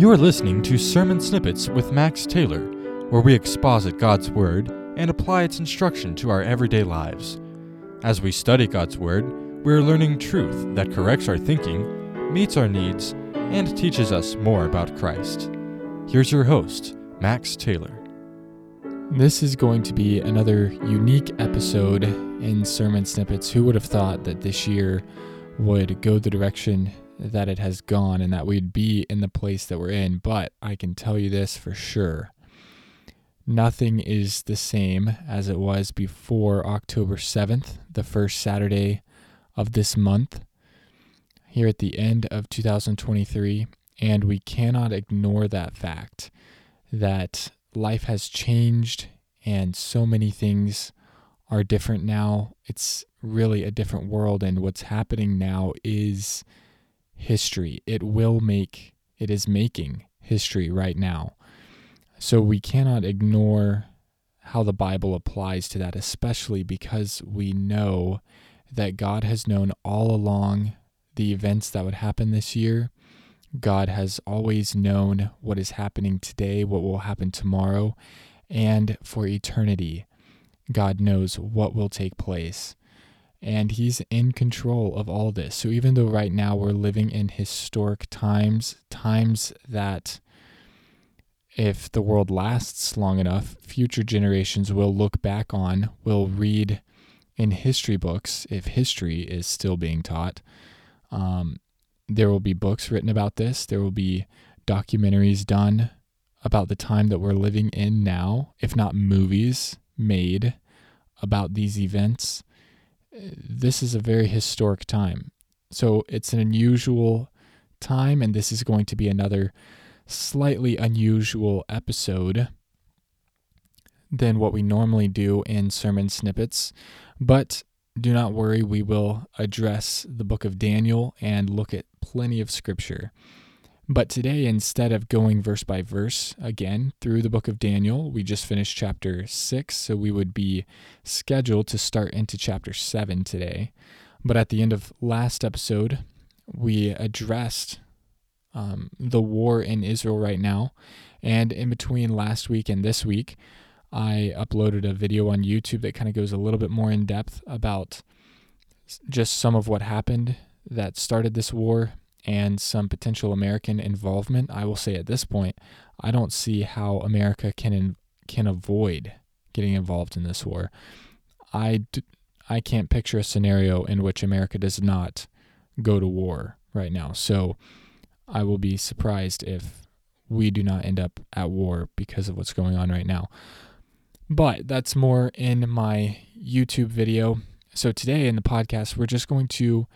You are listening to Sermon Snippets with Max Taylor, where we exposit God's Word and apply its instruction to our everyday lives. As we study God's Word, we are learning truth that corrects our thinking, meets our needs, and teaches us more about Christ. Here's your host, Max Taylor. This is going to be another unique episode in Sermon Snippets. Who would have thought that this year would go the direction that it has gone and that we'd be in the place that we're in? But I can tell you this for sure nothing is the same as it was before October 7th, the first Saturday of this month, here at the end of 2023. And we cannot ignore that fact that life has changed and so many things are different now. It's really a different world, and what's happening now is history. It will make, it is making history right now. So we cannot ignore how the Bible applies to that, especially because we know that God has known all along the events that would happen this year. God has always known what is happening today, what will happen tomorrow, and for eternity. God knows what will take place. And He's in control of all this. So even though right now we're living in historic times, times that if the world lasts long enough, future generations will look back on, will read in history books, if history is still being taught. Um, there will be books written about this. There will be documentaries done about the time that we're living in now, if not movies made about these events. This is a very historic time. So it's an unusual time, and this is going to be another slightly unusual episode than what we normally do in sermon snippets. But do not worry, we will address the book of Daniel and look at plenty of scripture. But today, instead of going verse by verse again through the book of Daniel, we just finished chapter 6, so we would be scheduled to start into chapter 7 today. But at the end of last episode, we addressed um, the war in Israel right now. And in between last week and this week, I uploaded a video on YouTube that kind of goes a little bit more in depth about just some of what happened that started this war and some potential American involvement. I will say at this point, I don't see how America can can avoid getting involved in this war. I d- I can't picture a scenario in which America does not go to war right now. So I will be surprised if we do not end up at war because of what's going on right now. But that's more in my YouTube video. So today in the podcast, we're just going to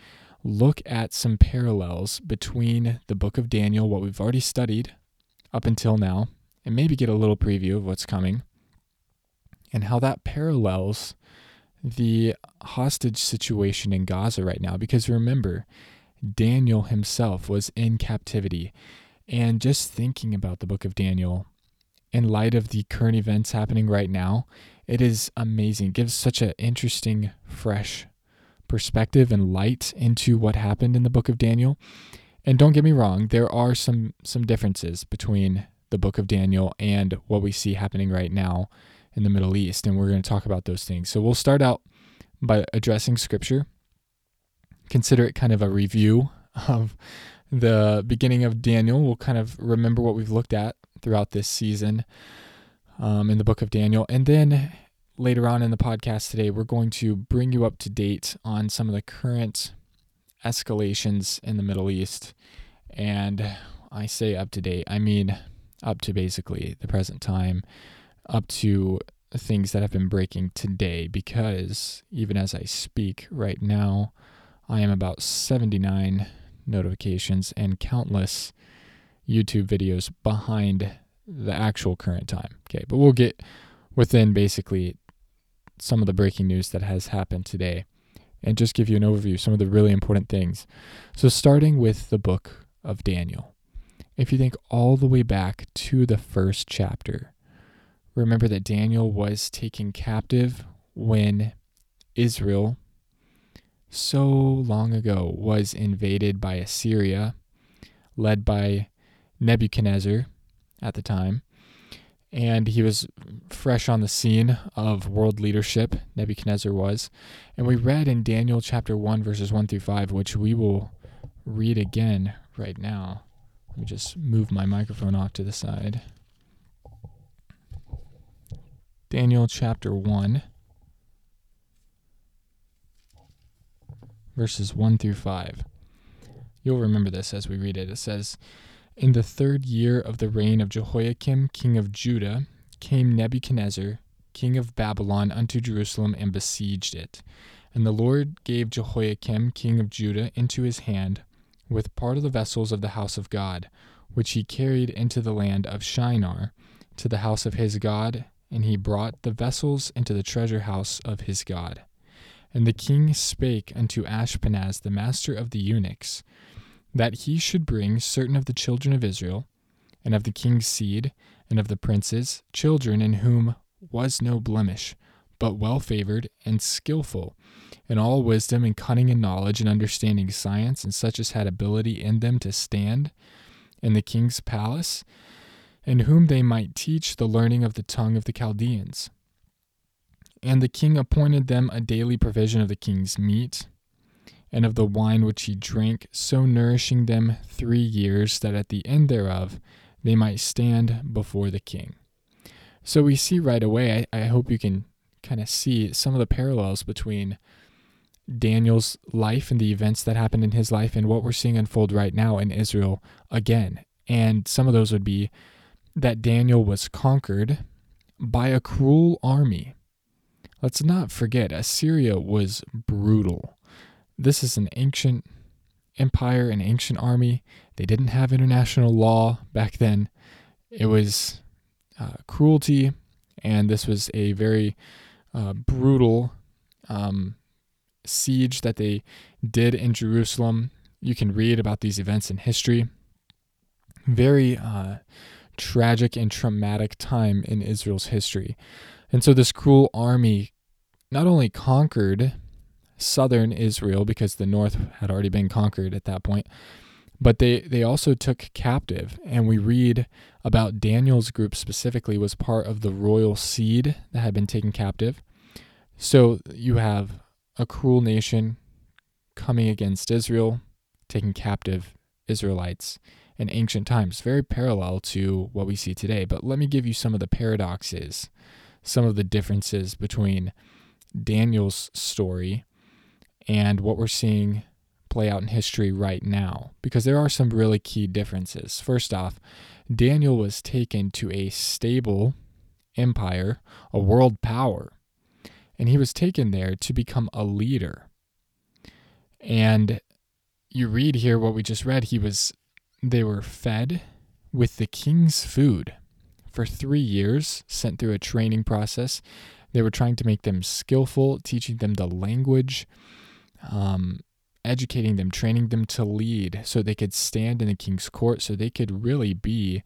look at some parallels between the book of Daniel, what we've already studied up until now, and maybe get a little preview of what's coming, and how that parallels the hostage situation in Gaza right now. Because remember, Daniel himself was in captivity. And just thinking about the book of Daniel in light of the current events happening right now, it is amazing. It gives such an interesting, fresh perspective and light into what happened in the book of Daniel. And don't get me wrong, there are some some differences between the book of Daniel and what we see happening right now in the Middle East, and we're going to talk about those things. So we'll start out by addressing scripture consider it kind of a review of the beginning of Daniel. We'll kind of remember what we've looked at throughout this season um, in the book of Daniel. And then later on in the podcast today, we're going to bring you up to date on some of the current escalations in the Middle East. And I say up to date, I mean up to basically the present time, up to things that have been breaking today, because even as I speak right now, I am about 79 notifications and countless YouTube videos behind the actual current time. Okay, but we'll get within basically some of the breaking news that has happened today and just give you an overview some of the really important things. So starting with the book of Daniel. If you think all the way back to the first chapter, remember that Daniel was taken captive when Israel so long ago was invaded by Assyria, led by Nebuchadnezzar at the time. And he was fresh on the scene of world leadership, Nebuchadnezzar was. And we read in Daniel chapter 1, verses 1 through 5, which we will read again right now. Let me just move my microphone off to the side. Daniel chapter 1, verses 1 through 5. You'll remember this as we read it. It says, In the third year of the reign of Jehoiakim, king of Judah, came Nebuchadnezzar, king of Babylon, unto Jerusalem and besieged it. And the Lord gave Jehoiakim, king of Judah, into his hand, with part of the vessels of the house of God, which he carried into the land of Shinar, to the house of his God, and he brought the vessels into the treasure house of his God. And the king spake unto Ashpenaz, the master of the eunuchs, that he should bring certain of the children of Israel, and of the king's seed, and of the princes, children in whom was no blemish, but well favored and skilful, in all wisdom and cunning and knowledge and understanding science, and such as had ability in them to stand in the king's palace, and whom they might teach the learning of the tongue of the Chaldeans. And the king appointed them a daily provision of the king's meat, and of the wine which he drank, so nourishing them three years, that at the end thereof they might stand before the king. So we see right away, I, I hope you can kind of see some of the parallels between Daniel's life and the events that happened in his life and what we're seeing unfold right now in Israel again. And some of those would be that Daniel was conquered by a cruel army. Let's not forget, Assyria was brutal. This is an ancient empire, an ancient army. They didn't have international law back then. It was uh, cruelty, and this was a very uh, brutal um, siege that they did in Jerusalem. You can read about these events in history. Very uh, tragic and traumatic time in Israel's history. And so this cruel army not only conquered southern Israel because the north had already been conquered at that point, but they, they also took captive. And we read about Daniel's group specifically was part of the royal seed that had been taken captive. So you have a cruel nation coming against Israel, taking captive Israelites in ancient times, very parallel to what we see today. But let me give you some of the paradoxes, some of the differences between Daniel's story and what we're seeing play out in history right now, because there are some really key differences. First off, Daniel was taken to a stable empire, a world power, and he was taken there to become a leader. And you read here what we just read, he was they were fed with the king's food for three years, sent through a training process. They were trying to make them skillful, teaching them the language, um, educating them, training them to lead so they could stand in the king's court, so they could really be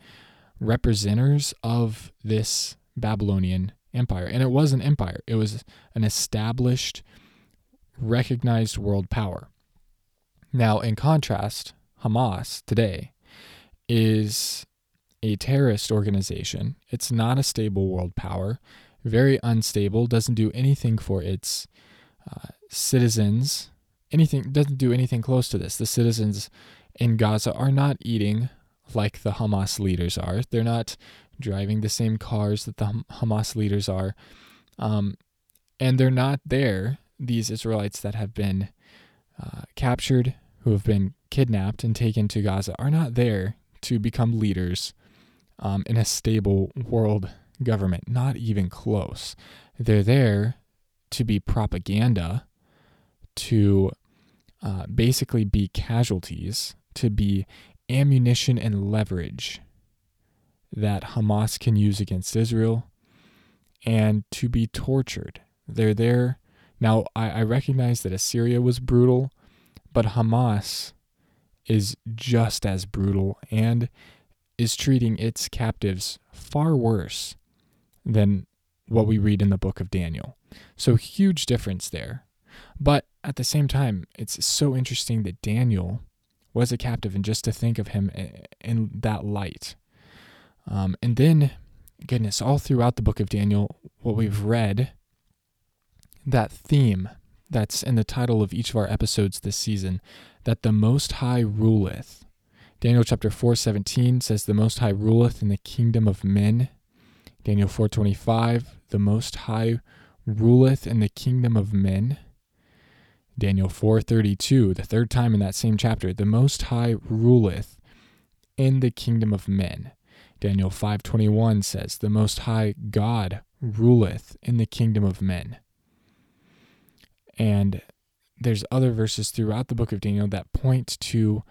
representatives of this Babylonian empire. And it was an empire, it was an established, recognized world power. Now, in contrast, Hamas today is a terrorist organization. It's not a stable world power, very unstable, doesn't do anything for its citizens, anything, doesn't do anything close to this. The citizens in Gaza are not eating like the Hamas leaders are. They're not driving the same cars that the Hamas leaders are. Um, and they're not there, these Israelites that have been uh, captured, who have been kidnapped and taken to Gaza are not there to become leaders um, in a stable world government, not even close. They're there to be propaganda, to uh, basically be casualties, to be ammunition and leverage that Hamas can use against Israel, and to be tortured. They're there. Now, I, I recognize that Assyria was brutal, but Hamas is just as brutal and is treating its captives far worse than what we read in the book of Daniel. So, huge difference there. But at the same time, it's so interesting that Daniel was a captive, and just to think of him in that light. Um, and then, goodness, all throughout the book of Daniel, what we've read, that theme that's in the title of each of our episodes this season, that the Most High ruleth. Daniel chapter 4:17 says the Most High ruleth in the kingdom of men. Daniel 4:25, the Most High ruleth in the kingdom of men. Daniel 4:32, the third time in that same chapter, the Most High ruleth in the kingdom of men. Daniel 5:21 says, "The Most High God ruleth in the kingdom of men." And there's other verses throughout the book of Daniel that point to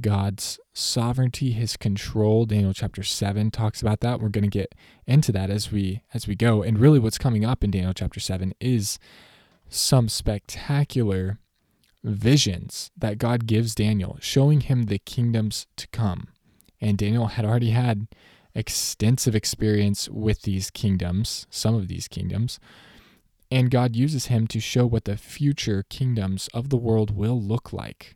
God's sovereignty, his control. Daniel chapter 7 talks about that. We're going to get into that as we as we go. And really what's coming up in Daniel chapter 7 is some spectacular visions that God gives Daniel, showing him the kingdoms to come. And Daniel had already had extensive experience with these kingdoms, some of these kingdoms. And God uses him to show what the future kingdoms of the world will look like.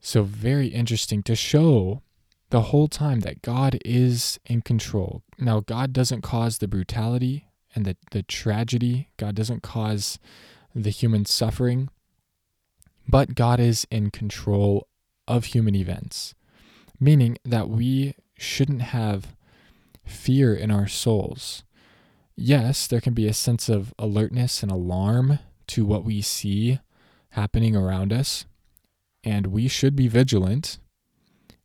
So, very interesting to show the whole time that God is in control. Now, God doesn't cause the brutality and the, the tragedy, God doesn't cause the human suffering, but God is in control of human events, meaning that we shouldn't have fear in our souls. Yes, there can be a sense of alertness and alarm to what we see happening around us, and we should be vigilant,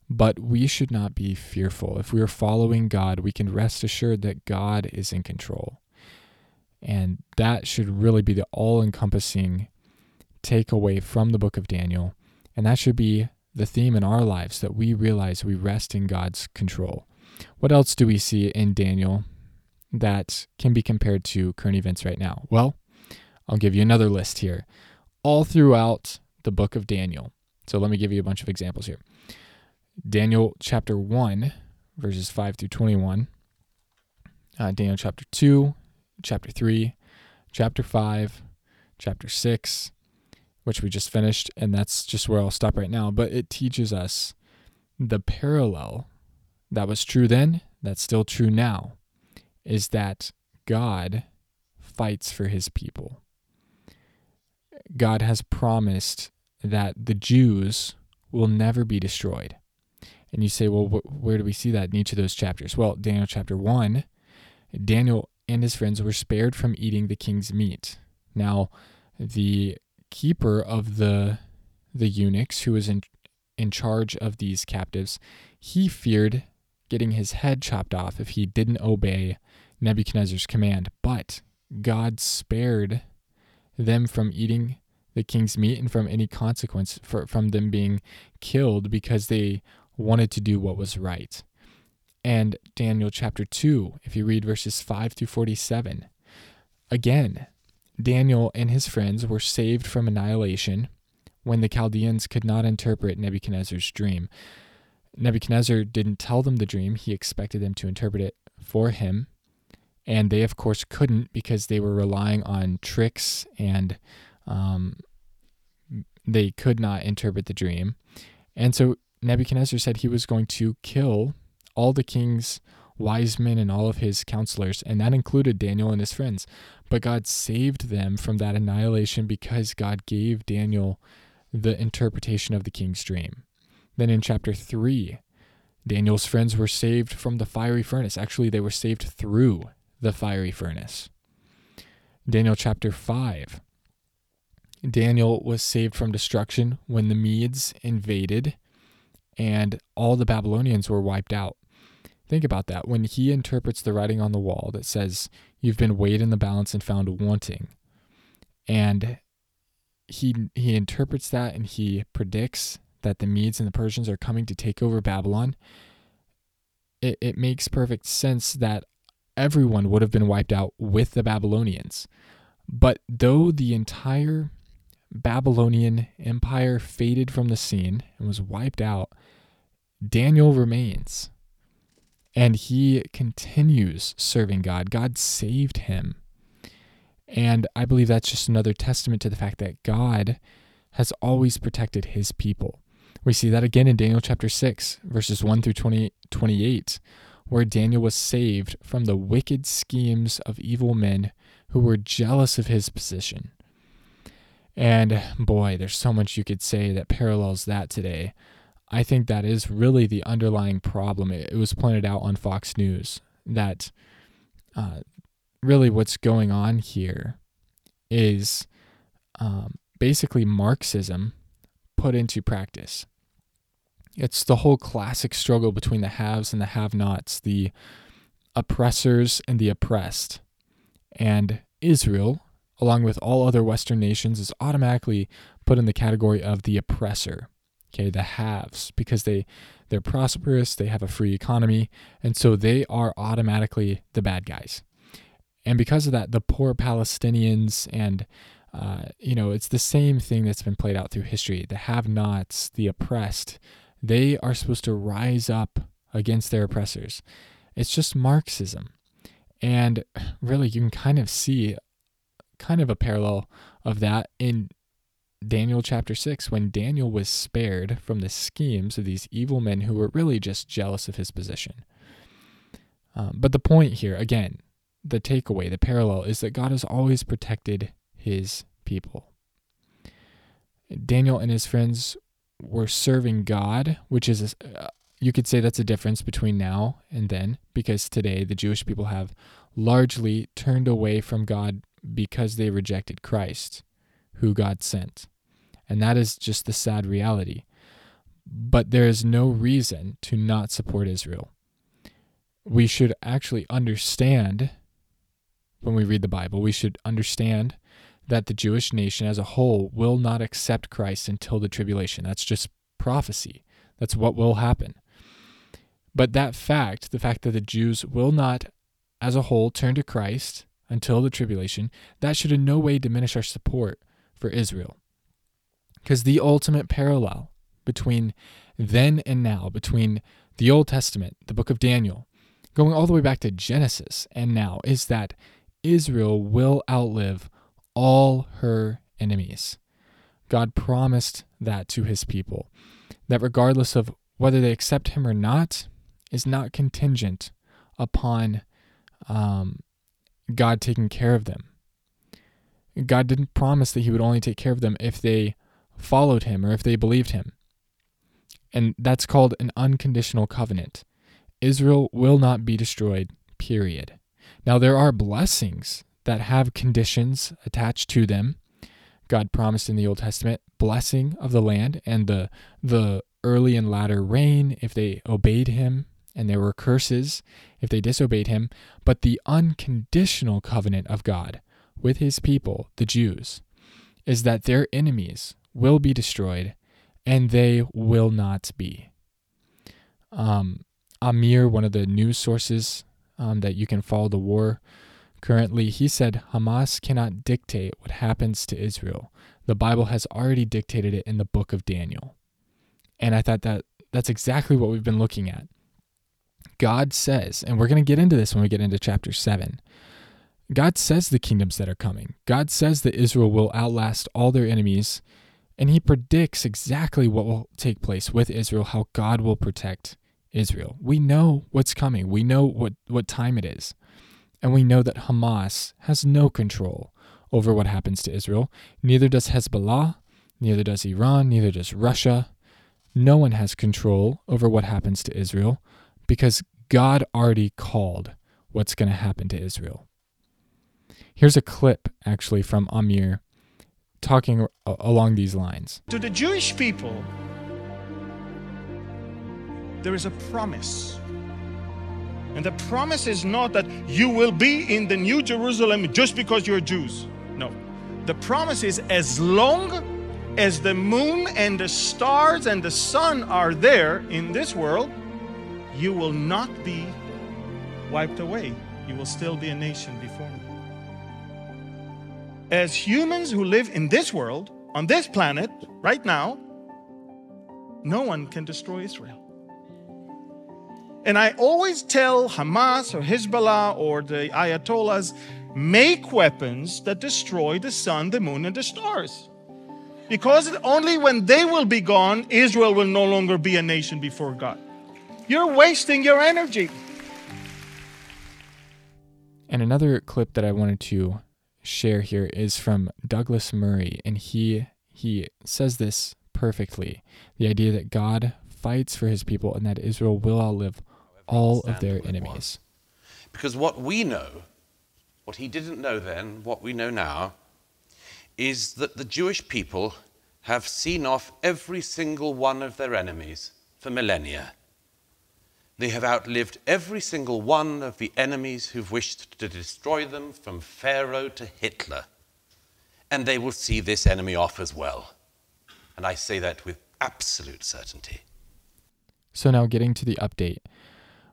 but we should not be fearful. If we are following God, we can rest assured that God is in control. And that should really be the all encompassing takeaway from the book of Daniel. And that should be the theme in our lives that we realize we rest in God's control. What else do we see in Daniel that can be compared to current events right now? Well, I'll give you another list here. All throughout the book of Daniel. So let me give you a bunch of examples here. Daniel chapter 1, verses 5 through 21. Uh, Daniel chapter 2, chapter 3, chapter 5, chapter 6, which we just finished, and that's just where I'll stop right now. But it teaches us the parallel that was true then, that's still true now, is that God fights for his people. God has promised that the Jews will never be destroyed. And you say, well, wh- where do we see that in each of those chapters? Well, Daniel chapter 1, Daniel and his friends were spared from eating the king's meat. Now, the keeper of the the eunuchs who was in in charge of these captives, he feared getting his head chopped off if he didn't obey Nebuchadnezzar's command. But God spared them from eating the king's meat and from any consequence for, from them being killed because they wanted to do what was right and Daniel chapter 2, if you read verses 5 through 47. Again, Daniel and his friends were saved from annihilation when the Chaldeans could not interpret Nebuchadnezzar's dream. Nebuchadnezzar didn't tell them the dream, he expected them to interpret it for him. And they, of course, couldn't because they were relying on tricks and um, they could not interpret the dream. And so Nebuchadnezzar said he was going to kill all the king's wise men and all of his counselors, and that included Daniel and his friends. But God saved them from that annihilation because God gave Daniel the interpretation of the king's dream. Then in chapter 3, Daniel's friends were saved from the fiery furnace. Actually, they were saved through the fiery furnace. Daniel chapter 5. Daniel was saved from destruction when the Medes invaded and all the Babylonians were wiped out. Think about that. When he interprets the writing on the wall that says, You've been weighed in the balance and found wanting, and he he interprets that and he predicts that the Medes and the Persians are coming to take over Babylon, it, it makes perfect sense that everyone would have been wiped out with the Babylonians. But though the entire Babylonian empire faded from the scene and was wiped out, Daniel remains and he continues serving God. God saved him. And I believe that's just another testament to the fact that God has always protected his people. We see that again in Daniel chapter 6, verses 1 through 20, 28, where Daniel was saved from the wicked schemes of evil men who were jealous of his position. And boy, there's so much you could say that parallels that today. I think that is really the underlying problem. It, was pointed out on Fox News that uh, really what's going on here is um, basically Marxism put into practice. It's the whole classic struggle between the haves and the have nots, the oppressors and the oppressed. And Israel, along with all other Western nations, is automatically put in the category of the oppressor. Okay, the haves, because they they're prosperous, they have a free economy, and so they are automatically the bad guys. And because of that, the poor Palestinians and uh, you know, it's the same thing that's been played out through history. The have-nots, the oppressed, they are supposed to rise up against their oppressors. It's just Marxism. And really, you can kind of see kind of a parallel of that in Daniel chapter 6 when Daniel was spared from the schemes of these evil men who were really just jealous of his position. Um, but the point here, again, the takeaway, the parallel, is that God has always protected his people. Daniel and his friends were serving God, which is, uh, you could say that's a difference between now and then, because today the Jewish people have largely turned away from God because they rejected Christ, who God sent. And that is just the sad reality. But there is no reason to not support Israel. We should actually understand, when we read the Bible, we should understand that the Jewish nation as a whole will not accept Christ until the tribulation. That's just prophecy. That's what will happen. But that fact, the fact that the Jews will not as a whole turn to Christ until the tribulation, that should in no way diminish our support for Israel. Because the ultimate parallel between then and now, between the Old Testament, the book of Daniel, going all the way back to Genesis and now, is that Israel will outlive all her enemies. God promised that to his people, that regardless of whether they accept him or not, is not contingent upon um, God taking care of them. God didn't promise that he would only take care of them if they followed him or if they believed him. And that's called an unconditional covenant. Israel will not be destroyed, period. Now, there are blessings that have conditions attached to them. God promised in the Old Testament blessing of the land and the the early and latter rain if they obeyed him, and there were curses if they disobeyed him, but the unconditional covenant of God with his people, the Jews, is that their enemies will be destroyed and they will not be. Um, Amir, one of the news sources um, that you can follow the war Currently, he said Hamas cannot dictate what happens to Israel. The Bible has already dictated it in the book of Daniel. And I thought that that's exactly what we've been looking at. God says, and we're going to get into this when we get into chapter 7. God says the kingdoms that are coming. God says that Israel will outlast all their enemies, and he predicts exactly what will take place with Israel, how God will protect Israel. We know what's coming. We know what, what time it is. And we know that Hamas has no control over what happens to Israel. Neither does Hezbollah, neither does Iran, neither does Russia. No one has control over what happens to Israel because God already called what's going to happen to Israel. Here's a clip actually from Amir talking along these lines. To the Jewish people, there is a promise and the promise is not that you will be in the New Jerusalem just because you're Jews. No. The promise is as long as the moon and the stars and the sun are there in this world, you will not be wiped away. You will still be a nation before me. As humans who live in this world, on this planet, right now, no one can destroy Israel. And I always tell Hamas or Hezbollah or the Ayatollahs make weapons that destroy the sun, the moon, and the stars. Because only when they will be gone, Israel will no longer be a nation before God. You're wasting your energy. And another clip that I wanted to share here is from Douglas Murray, and he he says this perfectly. The idea that God fights for his people and that Israel will outlive all of their enemies. Because what we know, what he didn't know then, what we know now, is that the Jewish people have seen off every single one of their enemies for millennia. They have outlived every single one of the enemies who've wished to destroy them, from Pharaoh to Hitler. And they will see this enemy off as well. And I say that with absolute certainty. So, now getting to the update.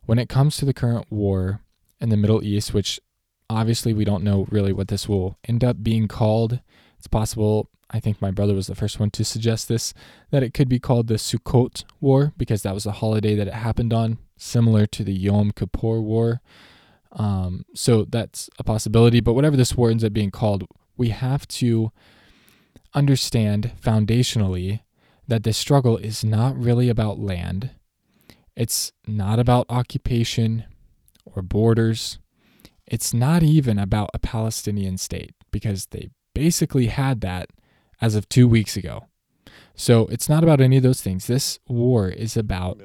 When it comes to the current war in the Middle East, which obviously we don't know really what this will end up being called, it's possible, I think my brother was the first one to suggest this, that it could be called the Sukkot War because that was the holiday that it happened on, similar to the Yom Kippur War. Um, so that's a possibility. But whatever this war ends up being called, we have to understand foundationally that this struggle is not really about land. It's not about occupation or borders. It's not even about a Palestinian state because they basically had that as of two weeks ago. So it's not about any of those things. This war is about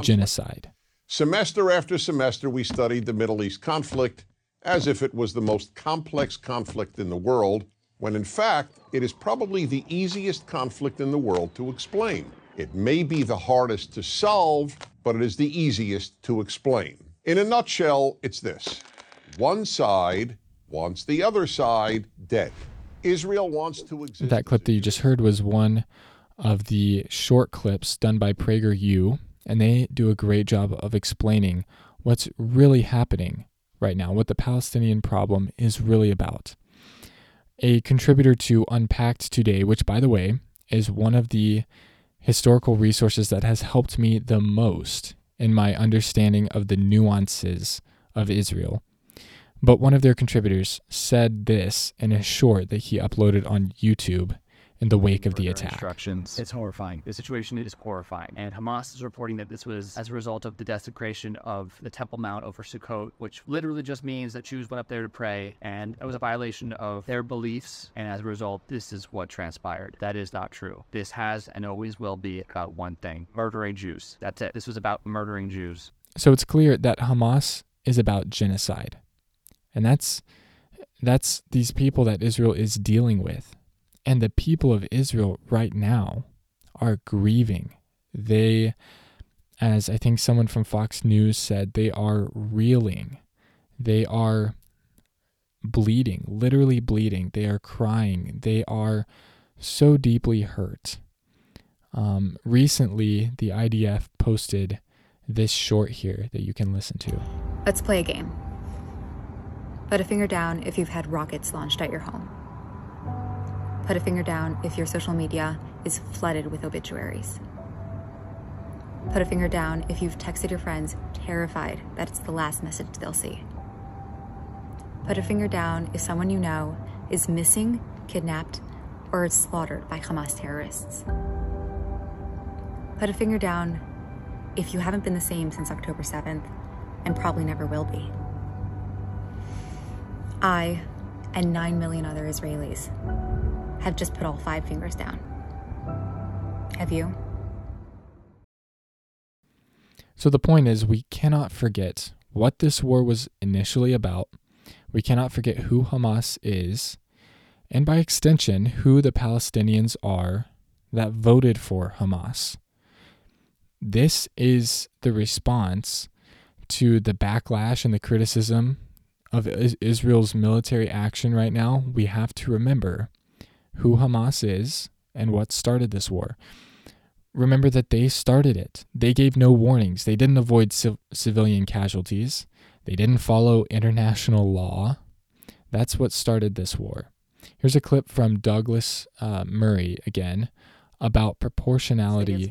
genocide. Semester after semester, we studied the Middle East conflict as if it was the most complex conflict in the world, when in fact, it is probably the easiest conflict in the world to explain. It may be the hardest to solve, but it is the easiest to explain. In a nutshell, it's this one side wants the other side dead. Israel wants to exist. That clip that you just heard was one of the short clips done by PragerU, and they do a great job of explaining what's really happening right now, what the Palestinian problem is really about. A contributor to Unpacked Today, which, by the way, is one of the historical resources that has helped me the most in my understanding of the nuances of Israel. But one of their contributors said this in a short that he uploaded on YouTube in the wake of the attack. Instructions. It's horrifying. The situation is horrifying. And Hamas is reporting that this was as a result of the desecration of the Temple Mount over Sukkot, which literally just means that Jews went up there to pray, and it was a violation of their beliefs. And as a result, this is what transpired. That is not true. This has and always will be about one thing murdering Jews. That's it. This was about murdering Jews. So it's clear that Hamas is about genocide. And that's that's these people that Israel is dealing with. And the people of Israel right now are grieving. They as I think someone from Fox News said, they are reeling. They are bleeding, literally bleeding. They are crying. They are so deeply hurt. Um, recently, the IDF posted this short here that you can listen to. Let's play a game. Put a finger down if you've had rockets launched at your home. Put a finger down if your social media is flooded with obituaries. Put a finger down if you've texted your friends terrified that it's the last message they'll see. Put a finger down if someone you know is missing, kidnapped, or is slaughtered by Hamas terrorists. Put a finger down if you haven't been the same since October 7th and probably never will be. I and 9 million other Israelis have just put all five fingers down. Have you? So the point is, we cannot forget what this war was initially about. We cannot forget who Hamas is, and by extension, who the Palestinians are that voted for Hamas. This is the response to the backlash and the criticism of Israel's military action right now, we have to remember who Hamas is and what started this war. Remember that they started it. They gave no warnings. They didn't avoid civ- civilian casualties. They didn't follow international law. That's what started this war. Here's a clip from Douglas uh, Murray again about proportionality in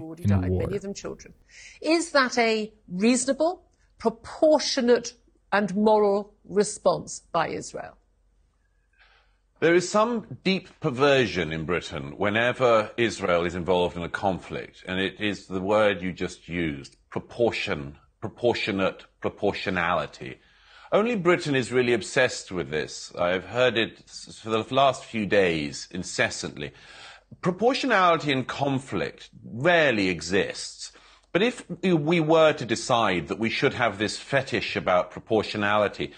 war. Many of them children. Is that a reasonable, proportionate and moral response by Israel? There is some deep perversion in Britain whenever Israel is involved in a conflict, and it is the word you just used proportion, proportionate, proportionality. Only Britain is really obsessed with this. I've heard it for the last few days incessantly. Proportionality in conflict rarely exists. But if we were to decide that we should have this fetish about proportionality,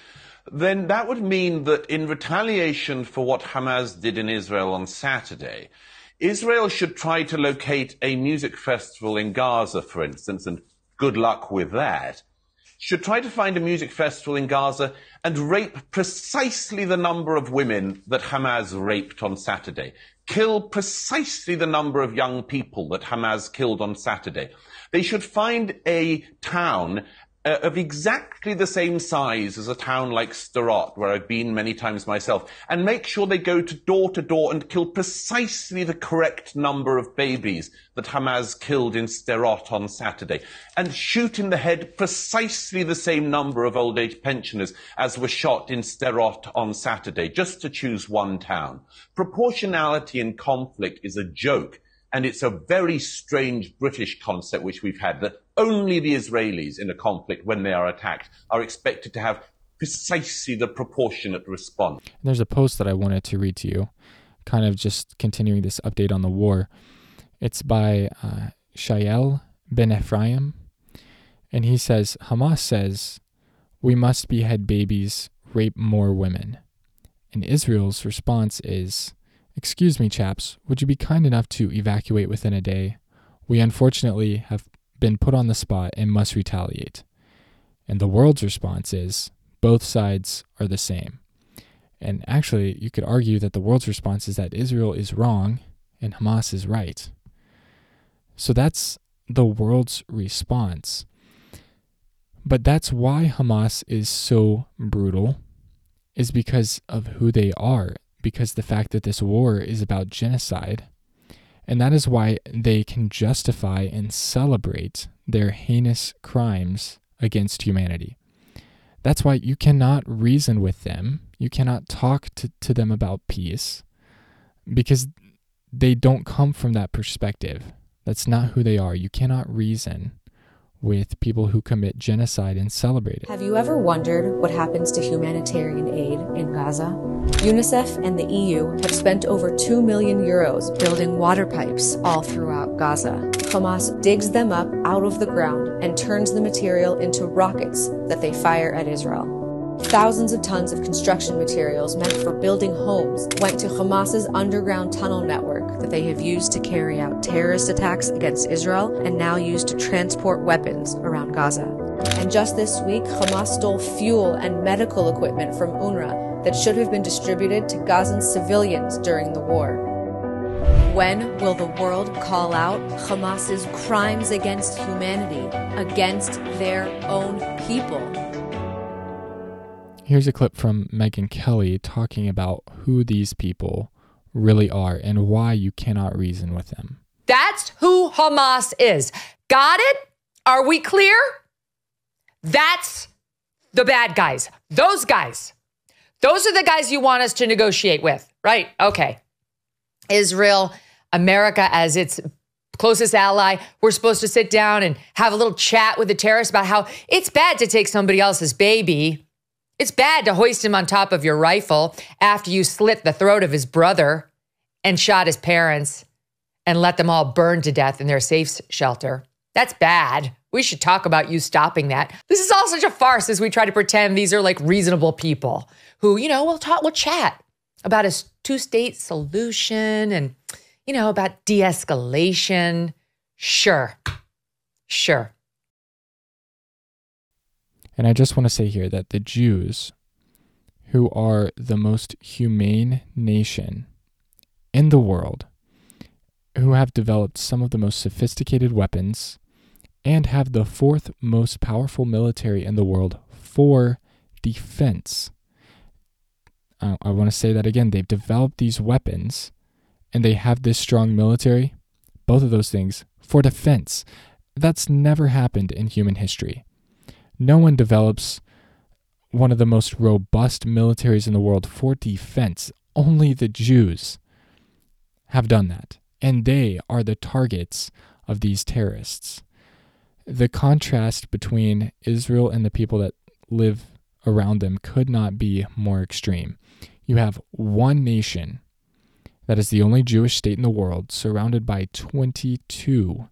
then that would mean that in retaliation for what Hamas did in Israel on Saturday, Israel should try to locate a music festival in Gaza, for instance, and good luck with that, should try to find a music festival in Gaza and rape precisely the number of women that Hamas raped on Saturday. Kill precisely the number of young people that Hamas killed on Saturday. They should find a town uh, of exactly the same size as a town like Sderot, where I've been many times myself, and make sure they go to door to door and kill precisely the correct number of babies that Hamas killed in Sderot on Saturday, and shoot in the head precisely the same number of old age pensioners as were shot in Sderot on Saturday, just to choose one town. Proportionality in conflict is a joke. And it's a very strange British concept which we've had that only the Israelis in a conflict, when they are attacked, are expected to have precisely the proportionate response. And There's a post that I wanted to read to you, kind of just continuing this update on the war. It's by uh, Shael Ben Ephraim, and he says Hamas says, We must behead babies, rape more women. And Israel's response is, Excuse me, chaps, would you be kind enough to evacuate within a day? We unfortunately have been put on the spot and must retaliate. And the world's response is both sides are the same. And actually, you could argue that the world's response is that Israel is wrong and Hamas is right. So that's the world's response. But that's why Hamas is so brutal, is because of who they are because the fact that this war is about genocide. And that is why they can justify and celebrate their heinous crimes against humanity. That's why you cannot reason with them. You cannot talk to, to them about peace because they don't come from that perspective. That's not who they are. You cannot reason with people who commit genocide and celebrate it. Have you ever wondered what happens to humanitarian aid in Gaza? UNICEF and the EU have spent over 2 million euros building water pipes all throughout Gaza. Hamas digs them up out of the ground and turns the material into rockets that they fire at Israel. Thousands of tons of construction materials meant for building homes went to Hamas's underground tunnel network that they have used to carry out terrorist attacks against Israel and now use to transport weapons around Gaza. And just this week, Hamas stole fuel and medical equipment from UNRWA that should have been distributed to Gazan civilians during the war. When will the world call out Hamas's crimes against humanity, against their own people? Here's a clip from Megyn Kelly talking about who these people really are and why you cannot reason with them. That's who Hamas is. Got it? Are we clear? That's the bad guys. Those guys. Those are the guys you want us to negotiate with, right? Okay. Israel, America as its closest ally. We're supposed to sit down and have a little chat with the terrorists about how it's bad to take somebody else's baby. It's bad to hoist him on top of your rifle after you slit the throat of his brother and shot his parents and let them all burn to death in their safe shelter. That's bad. We should talk about you stopping that. This is all such a farce as we try to pretend these are like reasonable people who, you know, we'll talk, we'll chat about a two state solution and, you know, about de escalation. Sure. Sure. And I just want to say here that the Jews, who are the most humane nation in the world, who have developed some of the most sophisticated weapons and have the fourth most powerful military in the world for defense. Uh, I want to say that again. They've developed these weapons and they have this strong military, both of those things, for defense. That's never happened in human history no one develops one of the most robust militaries in the world for defense. only the Jews have done that, and they are the targets of these terrorists. The contrast between Israel and the people that live around them could not be more extreme. You have one nation that is the only Jewish state in the world surrounded by 22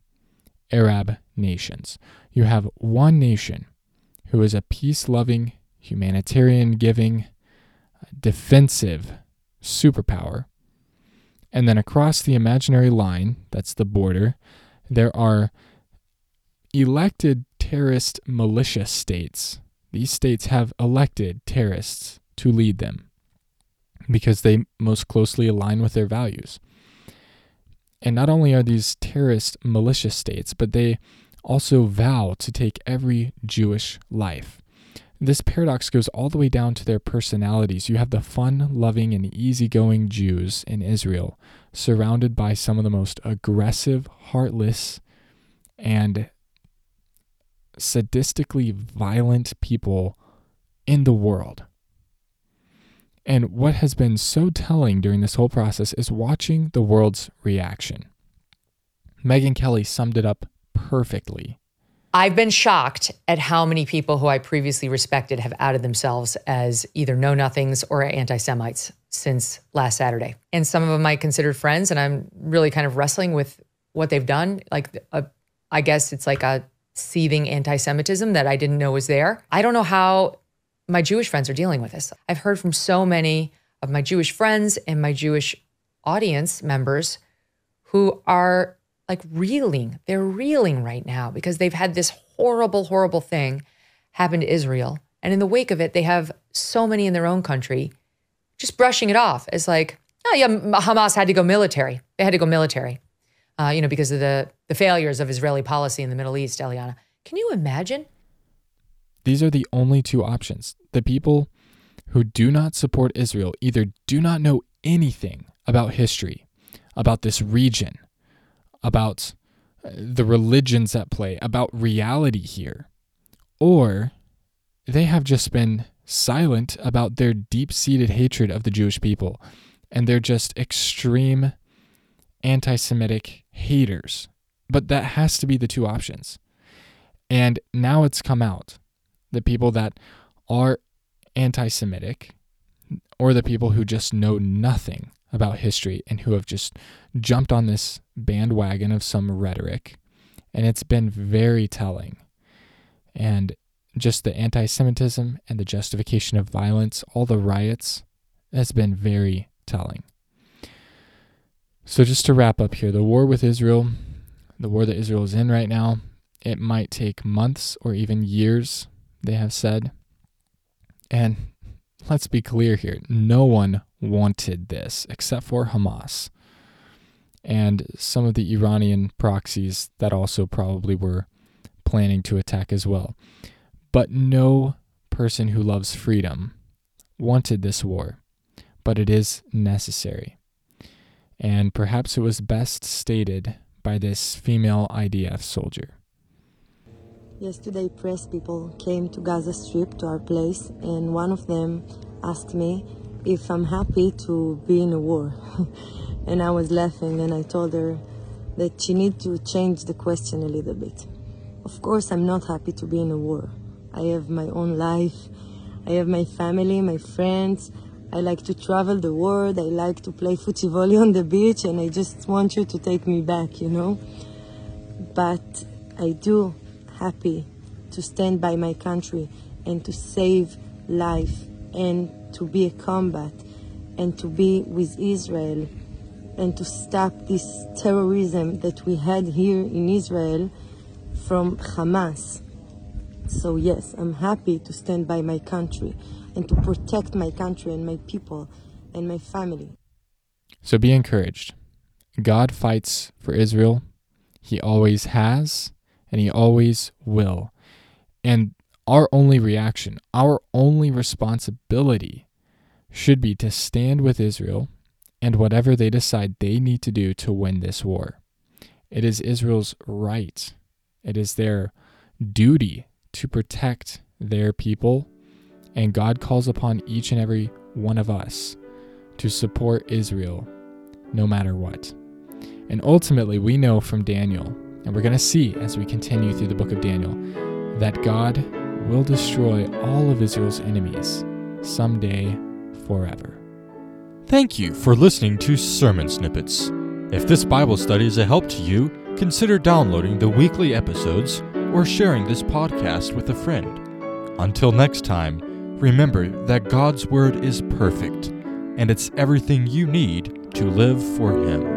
Arab nations. You have one nation who is a peace loving, humanitarian giving, defensive superpower. And then across the imaginary line, that's the border, there are elected terrorist militia states. These states have elected terrorists to lead them because they most closely align with their values. And not only are these terrorist militia states, but they also vow to take every Jewish life. This paradox goes all the way down to their personalities. You have the fun loving and easygoing Jews in Israel, surrounded by some of the most aggressive, heartless, and sadistically violent people in the world. And what has been so telling during this whole process is watching the world's reaction. Megyn Kelly summed it up perfectly. I've been shocked at how many people who I previously respected have outed themselves as either know nothings or anti Semites since last Saturday. And some of them I considered friends, and I'm really kind of wrestling with what they've done. Like, a, I guess it's like a seething anti Semitism that I didn't know was there. I don't know how my Jewish friends are dealing with this. I've heard from so many of my Jewish friends and my Jewish audience members who are like reeling. They're reeling right now because they've had this horrible, horrible thing happen to Israel. And in the wake of it, they have so many in their own country just brushing it off as like, oh, yeah, Hamas had to go military. They had to go military, uh, you know, because of the, the failures of Israeli policy in the Middle East, Eliana. Can you imagine? These are the only two options. The people who do not support Israel either do not know anything about history, about this region, about uh, the religions at play, about reality here, or they have just been silent about their deep seated hatred of the Jewish people and they're just extreme anti Semitic haters. But that has to be the two options. And now it's come out the people that are anti Semitic or the people who just know nothing about history and who have just jumped on this bandwagon of some rhetoric. And it's been very telling. And just the anti Semitism and the justification of violence, all the riots, has been very telling. So, just to wrap up here, the war with Israel, the war that Israel is in right now, it might take months or even years they have said. And let's be clear here no one wanted this except for Hamas and some of the Iranian proxies that also probably were planning to attack as well. But no person who loves freedom wanted this war, but it is necessary. And perhaps it was best stated by this female IDF soldier. Yesterday, press people came to Gaza Strip to our place, and one of them asked me if I'm happy to be in a war. and I was laughing, and I told her that she need to change the question a little bit. Of course, I'm not happy to be in a war. I have my own life. I have my family, my friends. I like to travel the world. I like to play volley on the beach, and I just want you to take me back, you know. But I do happy to stand by my country and to save life and to be a combat and to be with Israel and to stop this terrorism that we had here in Israel from Hamas. So, yes, I'm happy to stand by my country and to protect my country and my people and my family. So, be encouraged. God fights for Israel, He always has, and He always will. And our only reaction, our only responsibility should be to stand with Israel and whatever they decide they need to do to win this war. It is Israel's right, it is their duty to protect their people, and God calls upon each and every one of us to support Israel no matter what. And ultimately, we know from Daniel, and we're going to see as we continue through the book of Daniel, that God will destroy all of Israel's enemies someday forever. Thank you for listening to Sermon Snippets. If this Bible study is a help to you, consider downloading the weekly episodes or sharing this podcast with a friend. Until next time, remember that God's Word is perfect, and it's everything you need to live for Him.